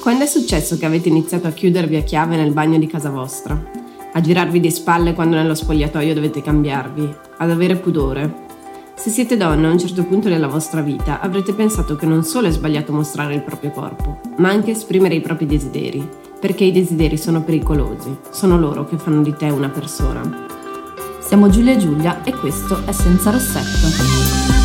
Quando è successo che avete iniziato a chiudervi a chiave nel bagno di casa vostra? A girarvi di spalle quando nello spogliatoio dovete cambiarvi? Ad avere pudore? Se siete donne a un certo punto della vostra vita avrete pensato che non solo è sbagliato mostrare il proprio corpo, ma anche esprimere i propri desideri, perché i desideri sono pericolosi, sono loro che fanno di te una persona. Siamo Giulia e Giulia e questo è Senza Rossetto.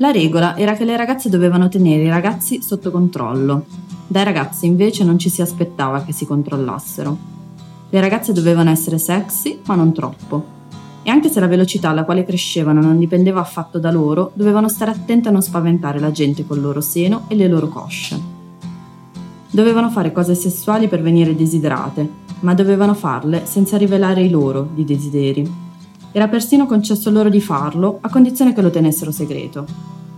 La regola era che le ragazze dovevano tenere i ragazzi sotto controllo. Dai ragazzi invece non ci si aspettava che si controllassero. Le ragazze dovevano essere sexy, ma non troppo. E anche se la velocità alla quale crescevano non dipendeva affatto da loro, dovevano stare attente a non spaventare la gente col loro seno e le loro cosce. Dovevano fare cose sessuali per venire desiderate, ma dovevano farle senza rivelare i loro di desideri. Era persino concesso loro di farlo, a condizione che lo tenessero segreto.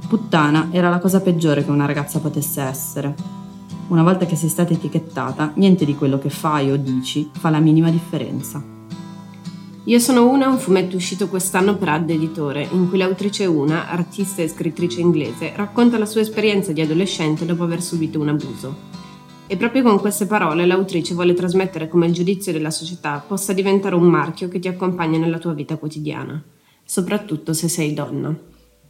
Puttana era la cosa peggiore che una ragazza potesse essere. Una volta che sei stata etichettata, niente di quello che fai o dici fa la minima differenza. Io sono una, un fumetto uscito quest'anno per Ad Editore, in cui l'autrice Una, artista e scrittrice inglese, racconta la sua esperienza di adolescente dopo aver subito un abuso. E proprio con queste parole l'autrice vuole trasmettere come il giudizio della società possa diventare un marchio che ti accompagna nella tua vita quotidiana, soprattutto se sei donna.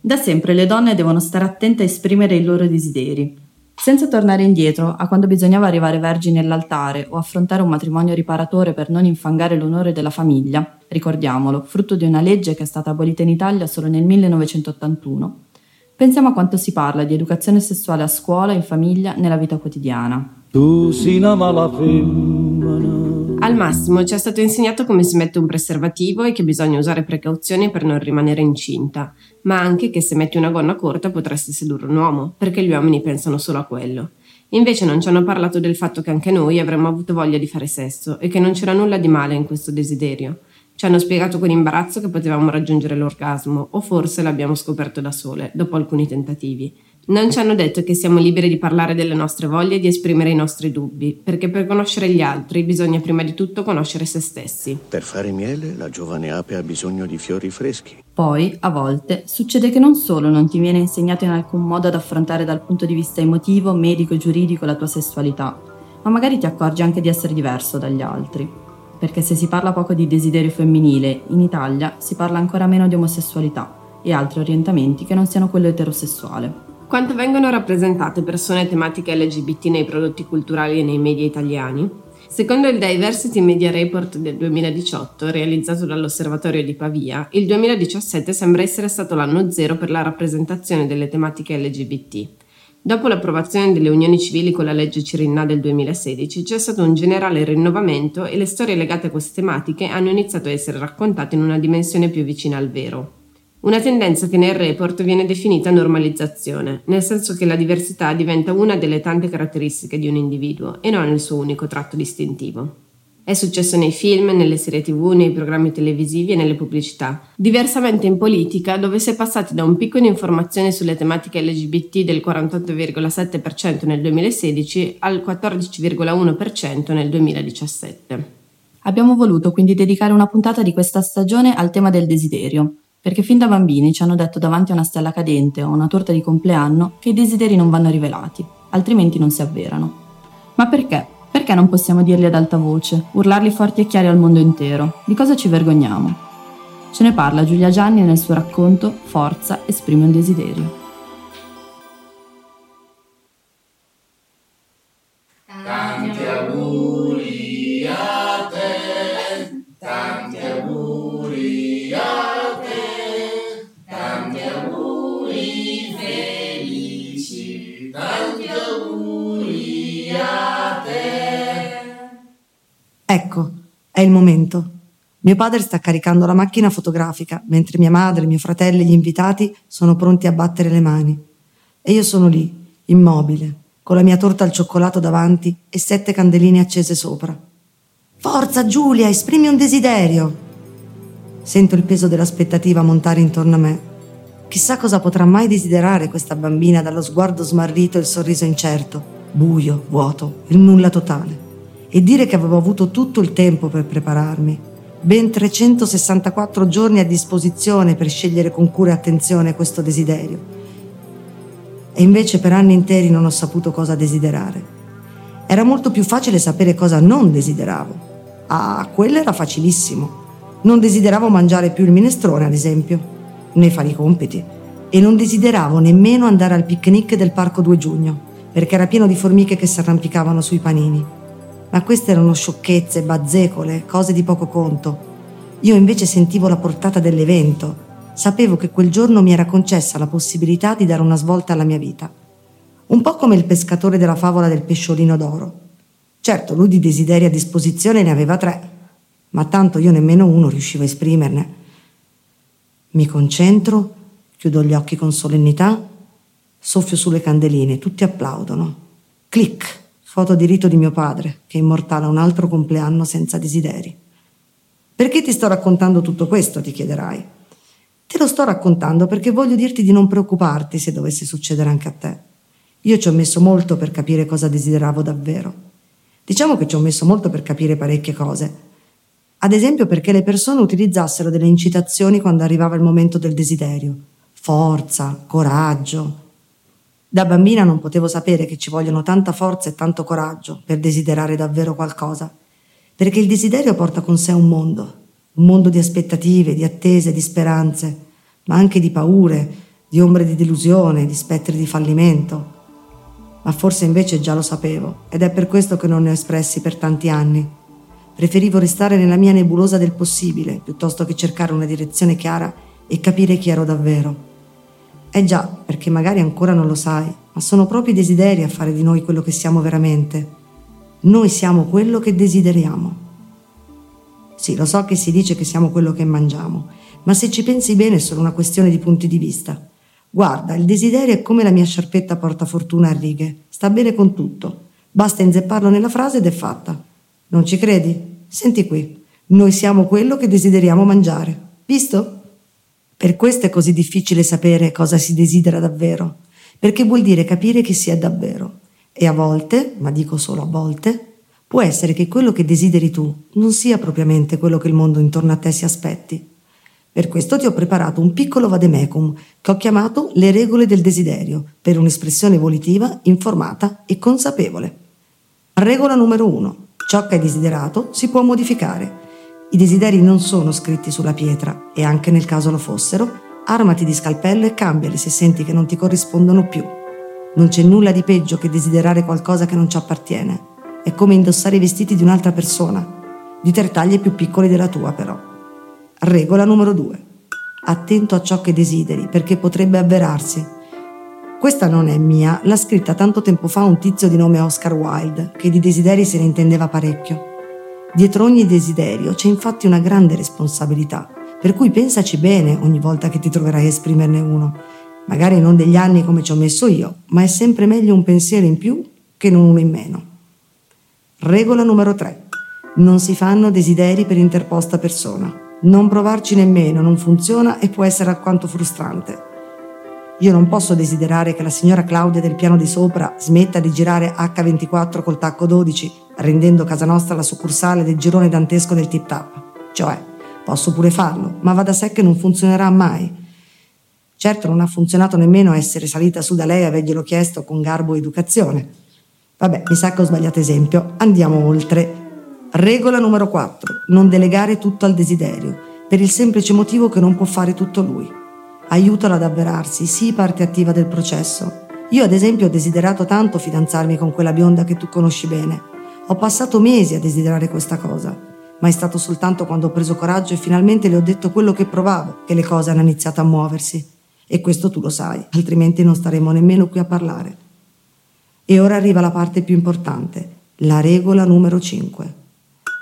Da sempre le donne devono stare attente a esprimere i loro desideri, senza tornare indietro a quando bisognava arrivare vergini all'altare o affrontare un matrimonio riparatore per non infangare l'onore della famiglia, ricordiamolo, frutto di una legge che è stata abolita in Italia solo nel 1981. Pensiamo a quanto si parla di educazione sessuale a scuola, in famiglia, nella vita quotidiana. Tu si ama la femmina. Al massimo ci è stato insegnato come si mette un preservativo e che bisogna usare precauzioni per non rimanere incinta, ma anche che se metti una gonna corta potresti sedurre un uomo, perché gli uomini pensano solo a quello. Invece non ci hanno parlato del fatto che anche noi avremmo avuto voglia di fare sesso e che non c'era nulla di male in questo desiderio. Ci hanno spiegato con imbarazzo che potevamo raggiungere l'orgasmo, o forse l'abbiamo scoperto da sole, dopo alcuni tentativi. Non ci hanno detto che siamo liberi di parlare delle nostre voglie e di esprimere i nostri dubbi, perché per conoscere gli altri bisogna prima di tutto conoscere se stessi. Per fare miele la giovane ape ha bisogno di fiori freschi. Poi, a volte, succede che non solo non ti viene insegnato in alcun modo ad affrontare dal punto di vista emotivo, medico e giuridico la tua sessualità, ma magari ti accorgi anche di essere diverso dagli altri. Perché se si parla poco di desiderio femminile, in Italia si parla ancora meno di omosessualità e altri orientamenti che non siano quello eterosessuale. Quanto vengono rappresentate persone tematiche LGBT nei prodotti culturali e nei media italiani? Secondo il Diversity Media Report del 2018, realizzato dall'Osservatorio di Pavia, il 2017 sembra essere stato l'anno zero per la rappresentazione delle tematiche LGBT. Dopo l'approvazione delle unioni civili con la legge Cirinna del 2016 c'è stato un generale rinnovamento e le storie legate a queste tematiche hanno iniziato a essere raccontate in una dimensione più vicina al vero. Una tendenza che nel report viene definita normalizzazione, nel senso che la diversità diventa una delle tante caratteristiche di un individuo e non il suo unico tratto distintivo. È successo nei film, nelle serie tv, nei programmi televisivi e nelle pubblicità. Diversamente in politica, dove si è passati da un picco di informazioni sulle tematiche LGBT del 48,7% nel 2016 al 14,1% nel 2017. Abbiamo voluto quindi dedicare una puntata di questa stagione al tema del desiderio, perché fin da bambini ci hanno detto davanti a una stella cadente o una torta di compleanno che i desideri non vanno rivelati, altrimenti non si avverano. Ma perché? Perché non possiamo dirli ad alta voce, urlarli forti e chiari al mondo intero? Di cosa ci vergogniamo? Ce ne parla Giulia Gianni nel suo racconto Forza esprime un desiderio. Ecco, è il momento. Mio padre sta caricando la macchina fotografica, mentre mia madre, mio fratello e gli invitati sono pronti a battere le mani. E io sono lì, immobile, con la mia torta al cioccolato davanti e sette candeline accese sopra. Forza Giulia, esprimi un desiderio. Sento il peso dell'aspettativa montare intorno a me. Chissà cosa potrà mai desiderare questa bambina dallo sguardo smarrito e il sorriso incerto, buio, vuoto, il nulla totale. E dire che avevo avuto tutto il tempo per prepararmi, ben 364 giorni a disposizione per scegliere con cura e attenzione questo desiderio. E invece per anni interi non ho saputo cosa desiderare. Era molto più facile sapere cosa non desideravo. Ah, quello era facilissimo. Non desideravo mangiare più il minestrone, ad esempio, né fare i compiti. E non desideravo nemmeno andare al picnic del parco 2 giugno, perché era pieno di formiche che si arrampicavano sui panini ma queste erano sciocchezze, bazzecole, cose di poco conto. Io invece sentivo la portata dell'evento, sapevo che quel giorno mi era concessa la possibilità di dare una svolta alla mia vita. Un po' come il pescatore della favola del pesciolino d'oro. Certo, lui di desideri a disposizione ne aveva tre, ma tanto io nemmeno uno riuscivo a esprimerne. Mi concentro, chiudo gli occhi con solennità, soffio sulle candeline, tutti applaudono. Clic! Foto di rito di mio padre, che immortala un altro compleanno senza desideri. Perché ti sto raccontando tutto questo, ti chiederai. Te lo sto raccontando perché voglio dirti di non preoccuparti se dovesse succedere anche a te. Io ci ho messo molto per capire cosa desideravo davvero. Diciamo che ci ho messo molto per capire parecchie cose. Ad esempio perché le persone utilizzassero delle incitazioni quando arrivava il momento del desiderio. Forza, coraggio, da bambina non potevo sapere che ci vogliono tanta forza e tanto coraggio per desiderare davvero qualcosa, perché il desiderio porta con sé un mondo, un mondo di aspettative, di attese, di speranze, ma anche di paure, di ombre di delusione, di spettri di fallimento. Ma forse invece già lo sapevo ed è per questo che non ne ho espressi per tanti anni. Preferivo restare nella mia nebulosa del possibile piuttosto che cercare una direzione chiara e capire chi ero davvero. Eh già, perché magari ancora non lo sai, ma sono proprio i desideri a fare di noi quello che siamo veramente. Noi siamo quello che desideriamo. Sì, lo so che si dice che siamo quello che mangiamo, ma se ci pensi bene è solo una questione di punti di vista. Guarda, il desiderio è come la mia sciarpetta porta fortuna a righe, sta bene con tutto. Basta inzepparlo nella frase ed è fatta. Non ci credi? Senti qui, noi siamo quello che desideriamo mangiare. Visto? Per questo è così difficile sapere cosa si desidera davvero, perché vuol dire capire che si è davvero. E a volte, ma dico solo a volte, può essere che quello che desideri tu non sia propriamente quello che il mondo intorno a te si aspetti. Per questo ti ho preparato un piccolo vademecum che ho chiamato le regole del desiderio, per un'espressione volitiva, informata e consapevole. Regola numero uno. Ciò che hai desiderato si può modificare i desideri non sono scritti sulla pietra e anche nel caso lo fossero, armati di scalpello e cambiali se senti che non ti corrispondono più. Non c'è nulla di peggio che desiderare qualcosa che non ci appartiene. È come indossare i vestiti di un'altra persona, di tre taglie più piccoli della tua però. Regola numero due. Attento a ciò che desideri perché potrebbe avverarsi. Questa non è mia, l'ha scritta tanto tempo fa un tizio di nome Oscar Wilde, che di desideri se ne intendeva parecchio. Dietro ogni desiderio c'è infatti una grande responsabilità, per cui pensaci bene ogni volta che ti troverai a esprimerne uno. Magari non degli anni come ci ho messo io, ma è sempre meglio un pensiero in più che non uno in meno. Regola numero 3. Non si fanno desideri per interposta persona. Non provarci nemmeno, non funziona e può essere alquanto frustrante. Io non posso desiderare che la signora Claudia del piano di sopra smetta di girare H24 col tacco 12, rendendo casa nostra la succursale del girone dantesco del tip tap. Cioè, posso pure farlo, ma va da sé che non funzionerà mai. Certo non ha funzionato nemmeno essere salita su da lei e averglielo chiesto con garbo educazione. Vabbè, mi sa che ho sbagliato esempio. Andiamo oltre. Regola numero 4. Non delegare tutto al desiderio, per il semplice motivo che non può fare tutto lui aiutala ad avverarsi, sii parte attiva del processo. Io ad esempio ho desiderato tanto fidanzarmi con quella bionda che tu conosci bene. Ho passato mesi a desiderare questa cosa, ma è stato soltanto quando ho preso coraggio e finalmente le ho detto quello che provavo che le cose hanno iniziato a muoversi. E questo tu lo sai, altrimenti non staremo nemmeno qui a parlare. E ora arriva la parte più importante, la regola numero 5.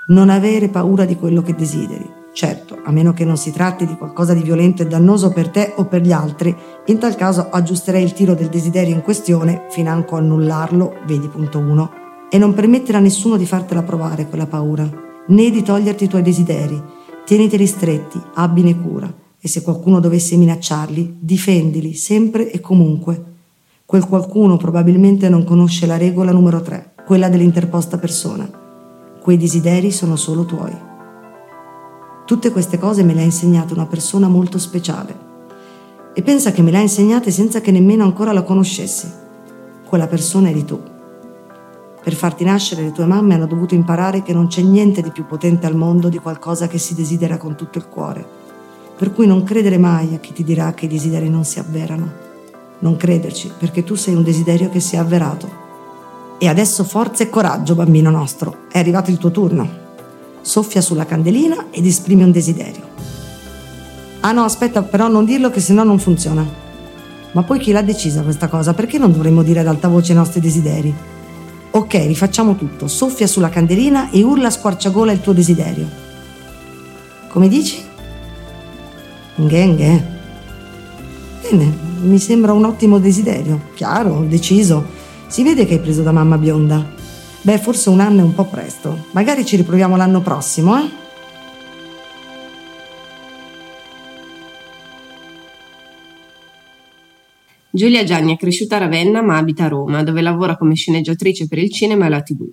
Non avere paura di quello che desideri Certo, a meno che non si tratti di qualcosa di violento e dannoso per te o per gli altri, in tal caso aggiusterei il tiro del desiderio in questione financo annullarlo, vedi punto 1, e non permettere a nessuno di fartela provare quella paura, né di toglierti i tuoi desideri. Tieniteli stretti, abbine cura, e se qualcuno dovesse minacciarli, difendili sempre e comunque. Quel qualcuno probabilmente non conosce la regola numero 3, quella dell'interposta persona. Quei desideri sono solo tuoi. Tutte queste cose me le ha insegnate una persona molto speciale. E pensa che me le ha insegnate senza che nemmeno ancora la conoscessi. Quella persona eri tu. Per farti nascere le tue mamme hanno dovuto imparare che non c'è niente di più potente al mondo di qualcosa che si desidera con tutto il cuore. Per cui non credere mai a chi ti dirà che i desideri non si avverano. Non crederci, perché tu sei un desiderio che si è avverato. E adesso forza e coraggio, bambino nostro. È arrivato il tuo turno soffia sulla candelina ed esprime un desiderio. Ah no, aspetta, però non dirlo che sennò non funziona. Ma poi chi l'ha decisa questa cosa? Perché non dovremmo dire ad alta voce i nostri desideri? Ok, rifacciamo tutto. Soffia sulla candelina e urla a squarciagola il tuo desiderio. Come dici? Nghe Bene, mi sembra un ottimo desiderio. Chiaro, deciso. Si vede che hai preso da mamma bionda. Beh, forse un anno è un po' presto. Magari ci riproviamo l'anno prossimo, eh? Giulia Gianni è cresciuta a Ravenna ma abita a Roma, dove lavora come sceneggiatrice per il cinema e la tv.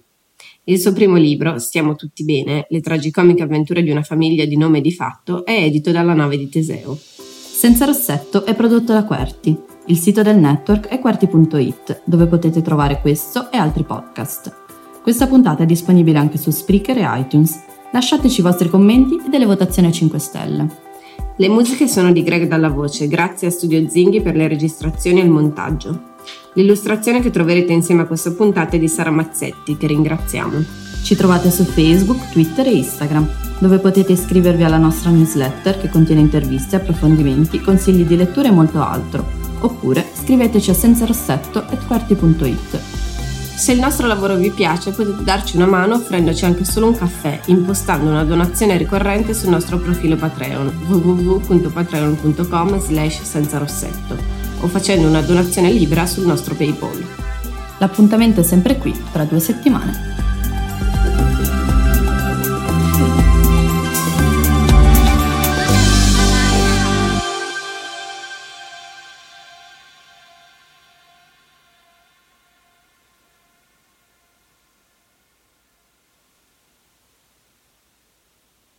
Il suo primo libro, Stiamo tutti bene, le tragicomiche avventure di una famiglia di nome e di fatto, è edito dalla nave di Teseo. Senza Rossetto è prodotto da Querti. Il sito del network è querti.it, dove potete trovare questo e altri podcast. Questa puntata è disponibile anche su Spreaker e iTunes. Lasciateci i vostri commenti e delle votazioni a 5 stelle. Le musiche sono di Greg Dalla Voce, grazie a Studio Zinghi per le registrazioni e il montaggio. L'illustrazione che troverete insieme a questa puntata è di Sara Mazzetti, che ringraziamo. Ci trovate su Facebook, Twitter e Instagram, dove potete iscrivervi alla nostra newsletter che contiene interviste, approfondimenti, consigli di lettura e molto altro. Oppure scriveteci a senzarossetto.quarti.it. Se il nostro lavoro vi piace potete darci una mano offrendoci anche solo un caffè impostando una donazione ricorrente sul nostro profilo Patreon www.patreon.com slash senza rossetto o facendo una donazione libera sul nostro Paypal. L'appuntamento è sempre qui, tra due settimane.